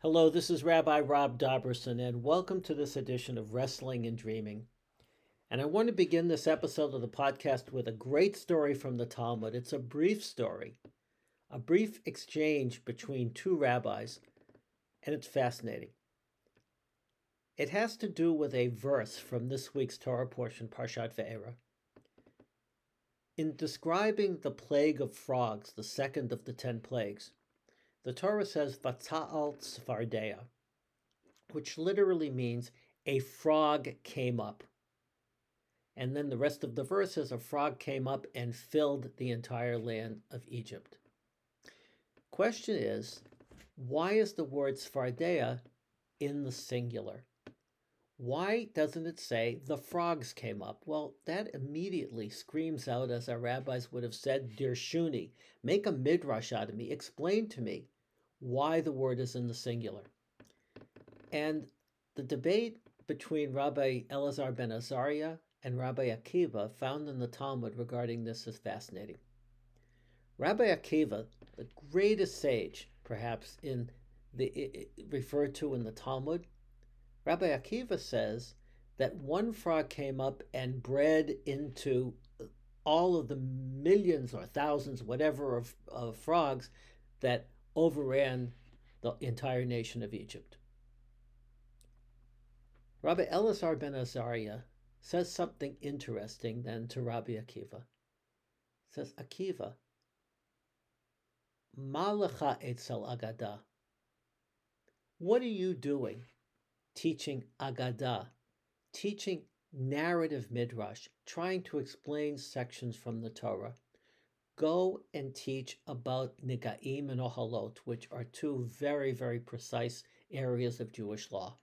Hello, this is Rabbi Rob Dobrusin, and welcome to this edition of Wrestling and Dreaming. And I want to begin this episode of the podcast with a great story from the Talmud. It's a brief story, a brief exchange between two rabbis, and it's fascinating. It has to do with a verse from this week's Torah portion, Parshat Ve'era. In describing the plague of frogs, the second of the ten plagues, the Torah says Vatza'al Tzfardea, which literally means a frog came up. And then the rest of the verse says a frog came up and filled the entire land of Egypt. Question is, why is the word Sfardea in the singular? Why doesn't it say the frogs came up? Well, that immediately screams out, as our rabbis would have said, Dirshuni, make a midrash out of me, explain to me why the word is in the singular. And the debate between Rabbi Elazar ben Azariah and Rabbi Akiva found in the Talmud regarding this is fascinating. Rabbi Akiva, the greatest sage, perhaps in the referred to in the Talmud, Rabbi Akiva says that one frog came up and bred into all of the millions or thousands, whatever, of, of frogs that overran the entire nation of Egypt. Rabbi Elazar ben Azariah says something interesting then to Rabbi Akiva. Says, Akiva, Malacha etzel agada. What are you doing teaching Agadah, teaching narrative midrash, trying to explain sections from the Torah. Go and teach about Nigaim and Ohalot, which are two very, very precise areas of Jewish law.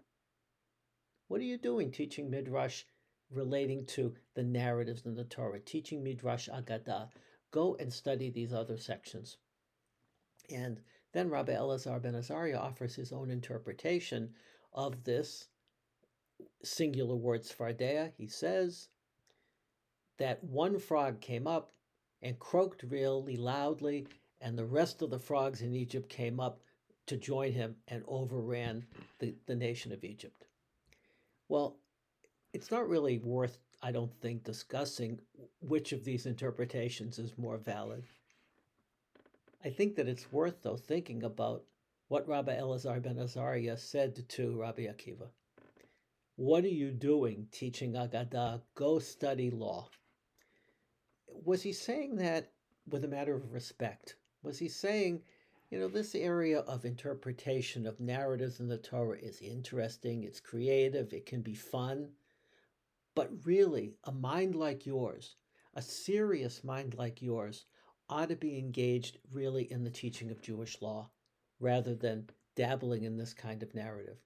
What are you doing teaching midrash relating to the narratives in the Torah, teaching midrash Agadah? Go and study these other sections. And then Rabbi Elazar ben Azariah offers his own interpretation of this singular word Sfardea, he says that one frog came up and croaked really loudly, and the rest of the frogs in Egypt came up to join him and overran the, the nation of Egypt. Well, it's not really worth, I don't think, discussing which of these interpretations is more valid. I think that it's worth, though, thinking about what Rabbi Elazar ben Azariah said to Rabbi Akiva. What are you doing teaching Agadah? Go study law. Was he saying that with a matter of respect? Was he saying, you know, this area of interpretation of narratives in the Torah is interesting, it's creative, it can be fun, but really, a mind like yours, a serious mind like yours, ought to be engaged really in the teaching of Jewish law rather than dabbling in this kind of narrative?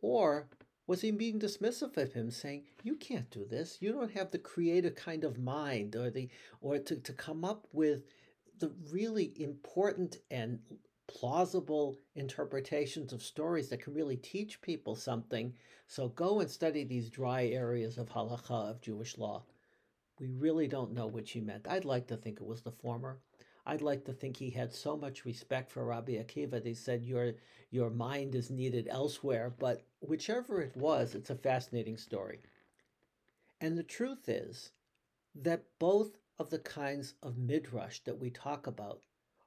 Or was he being dismissive of him, saying, You can't do this. You don't have the creative kind of mind or the or to, to come up with the really important and plausible interpretations of stories that can really teach people something. So go and study these dry areas of halacha of Jewish law. We really don't know which he meant. I'd like to think it was the former. I'd like to think he had so much respect for Rabbi Akiva he said your your mind is needed elsewhere. But whichever it was, it's a fascinating story. And the truth is that both of the kinds of midrash that we talk about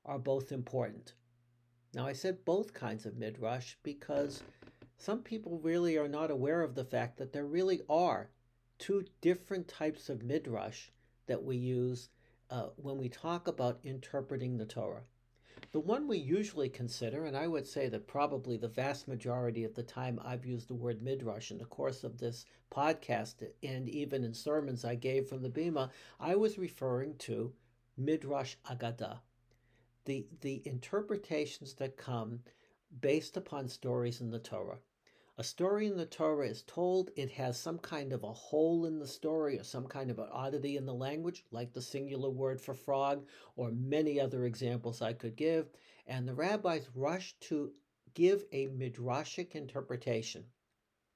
are both important. Now I said both kinds of midrash because some people really are not aware of the fact that there really are two different types of midrash that we use uh, when we talk about interpreting the Torah. The one we usually consider, and I would say that probably the vast majority of the time I've used the word midrash in the course of this podcast and even in sermons I gave from the Bima, I was referring to midrash agada, the the interpretations that come based upon stories in the Torah. A story in the Torah is told, it has some kind of a hole in the story or some kind of an oddity in the language, like the singular word for frog, or many other examples I could give. And the rabbis rush to give a midrashic interpretation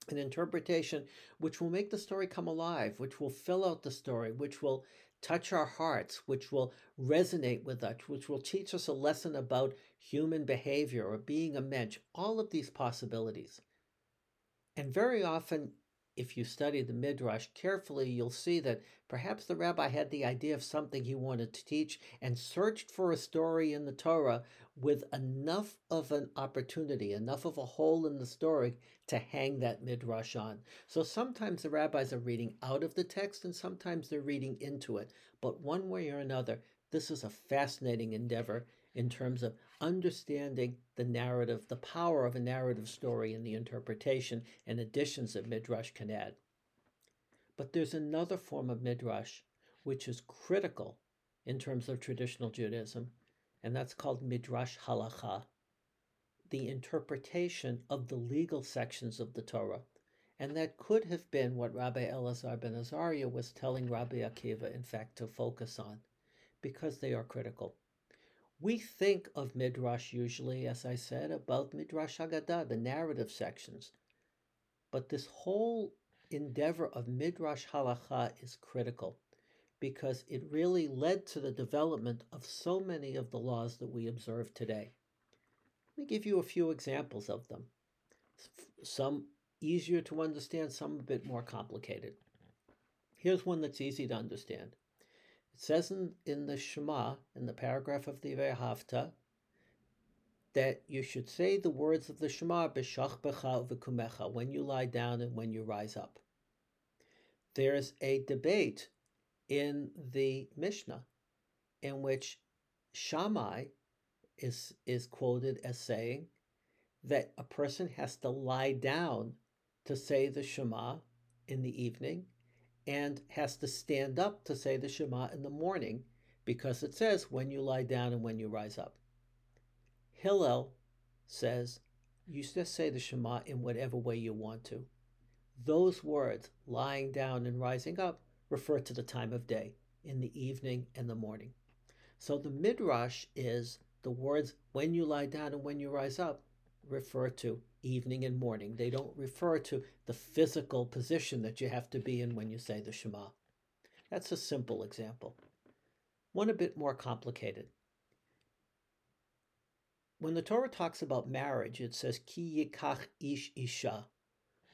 an interpretation which will make the story come alive, which will fill out the story, which will touch our hearts, which will resonate with us, which will teach us a lesson about human behavior or being a mensch, all of these possibilities. And very often, if you study the Midrash carefully, you'll see that perhaps the rabbi had the idea of something he wanted to teach and searched for a story in the Torah with enough of an opportunity, enough of a hole in the story to hang that Midrash on. So sometimes the rabbis are reading out of the text and sometimes they're reading into it. But one way or another, this is a fascinating endeavor in terms of understanding the narrative, the power of a narrative story and the interpretation and additions that Midrash can add. But there's another form of Midrash which is critical in terms of traditional Judaism, and that's called Midrash Halacha, the interpretation of the legal sections of the Torah. And that could have been what Rabbi Elazar ben Azariah was telling Rabbi Akiva, in fact, to focus on, because they are critical. We think of Midrash usually, as I said, about Midrash Haggadah, the narrative sections. But this whole endeavor of Midrash Halacha is critical because it really led to the development of so many of the laws that we observe today. Let me give you a few examples of them. Some easier to understand, some a bit more complicated. Here's one that's easy to understand. It says in, in the Shema, in the paragraph of the Ve'ahavta, that you should say the words of the Shema b'shach becha v'kumecha when you lie down and when you rise up. There's a debate in the Mishnah in which Shammai is is quoted as saying that a person has to lie down to say the Shema in the evening and has to stand up to say the Shema in the morning because it says when you lie down and when you rise up. Hillel says you just say the Shema in whatever way you want to. Those words, lying down and rising up, refer to the time of day, in the evening and the morning. So the Midrash is the words when you lie down and when you rise up refer to evening and morning. They don't refer to the physical position that you have to be in when you say the Shema. That's a simple example. One a bit more complicated. When the Torah talks about marriage, it says ki yikach ish isha,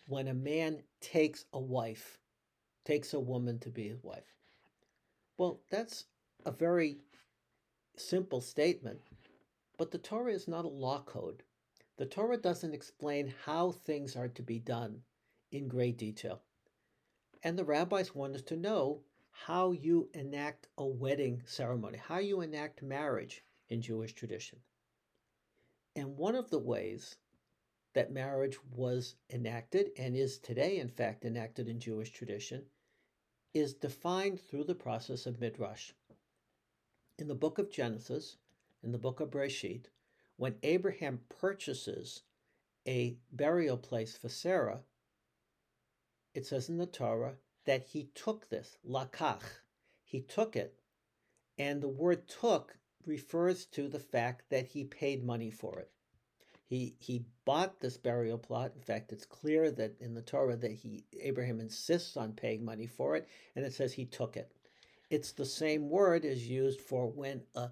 when a man takes a wife, takes a woman to be his wife. Well, that's a very simple statement, but the Torah is not a law code. The Torah doesn't explain how things are to be done in great detail. And the rabbis want us to know how you enact a wedding ceremony, how you enact marriage in Jewish tradition. And one of the ways that marriage was enacted and is today, in fact, enacted in Jewish tradition is defined through the process of Midrash. In the book of Genesis, in the book of Breshit, when Abraham purchases a burial place for Sarah, it says in the Torah that he took this, lakach. He took it, and the word took refers to the fact that he paid money for it. He he bought this burial plot. In fact, it's clear that in the Torah that he Abraham insists on paying money for it, and it says he took it. It's the same word is used for when a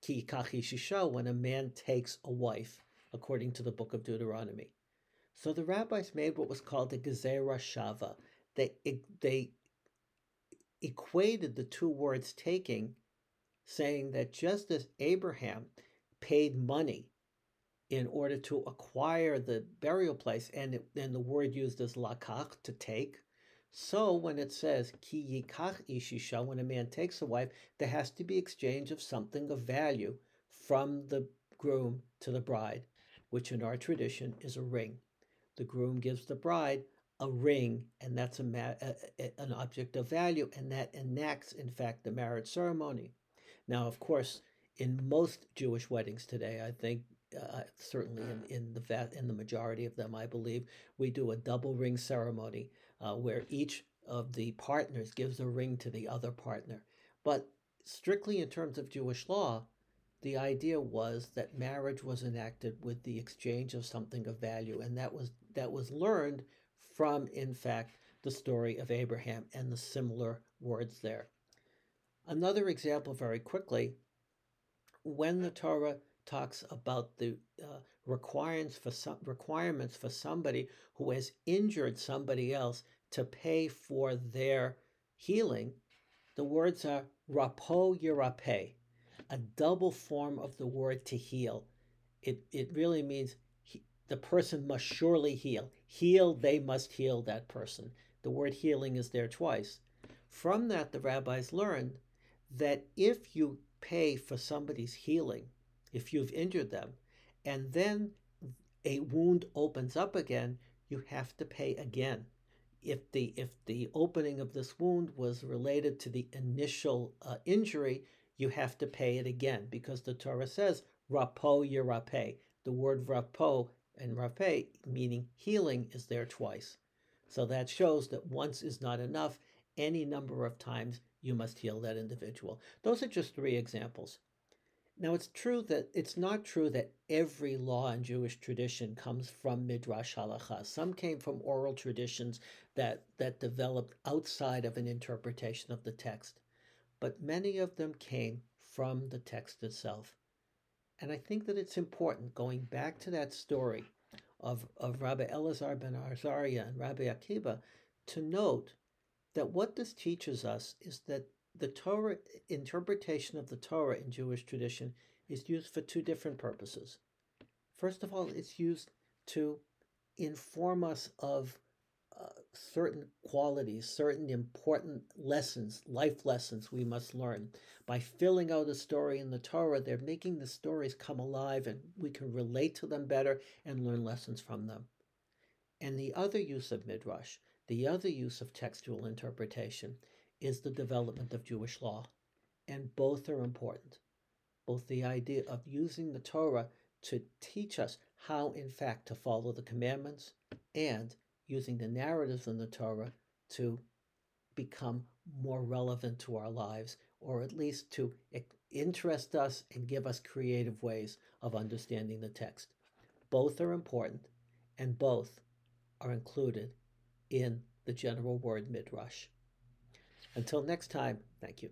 ki shisha, when a man takes a wife, according to the book of Deuteronomy. So the rabbis made what was called a gezerah shava. They, they equated the two words taking, saying that just as Abraham paid money in order to acquire the burial place, and, and the word used as lakach, to take, so when it says ki yikach ishisha, when a man takes a wife, there has to be exchange of something of value from the groom to the bride, which in our tradition is a ring. The groom gives the bride a ring, and that's a, ma- a, a, an object of value, and that enacts, in fact, the marriage ceremony. Now, of course, in most Jewish weddings today, I think uh, certainly in, in the in the majority of them, I believe, we do a double ring ceremony uh, where each of the partners gives a ring to the other partner. But strictly in terms of Jewish law, the idea was that marriage was enacted with the exchange of something of value, and that was that was learned from, in fact, the story of Abraham and the similar words there. Another example, very quickly, when the Torah talks about the uh, requirements for some, requirements for somebody who has injured somebody else to pay for their healing, the words are rapo yirape, a double form of the word to heal. It, it really means he, the person must surely heal. Heal, they must heal that person. The word healing is there twice. From that, the rabbis learned that if you pay for somebody's healing, if you've injured them, and then a wound opens up again, you have to pay again. If the if the opening of this wound was related to the initial uh, injury, you have to pay it again because the Torah says rapo yirape. The word rapo and rape meaning healing is there twice. So that shows that once is not enough. Any number of times you must heal that individual. Those are just three examples. Now, it's true that it's not true that every law in Jewish tradition comes from Midrash Halacha. Some came from oral traditions that, that developed outside of an interpretation of the text, but many of them came from the text itself. And I think that it's important, going back to that story of, of Rabbi Elazar ben Azariah and Rabbi Akiva, to note that what this teaches us is that the Torah interpretation of the Torah in Jewish tradition is used for two different purposes. First of all, it's used to inform us of uh, certain qualities, certain important lessons, life lessons we must learn. By filling out a story in the Torah, they're making the stories come alive and we can relate to them better and learn lessons from them. And the other use of Midrash the other use of textual interpretation is the development of Jewish law, and both are important. Both the idea of using the Torah to teach us how, in fact, to follow the commandments, and using the narratives in the Torah to become more relevant to our lives, or at least to interest us and give us creative ways of understanding the text. Both are important, and both are included in the general word midrash. Until next time, thank you.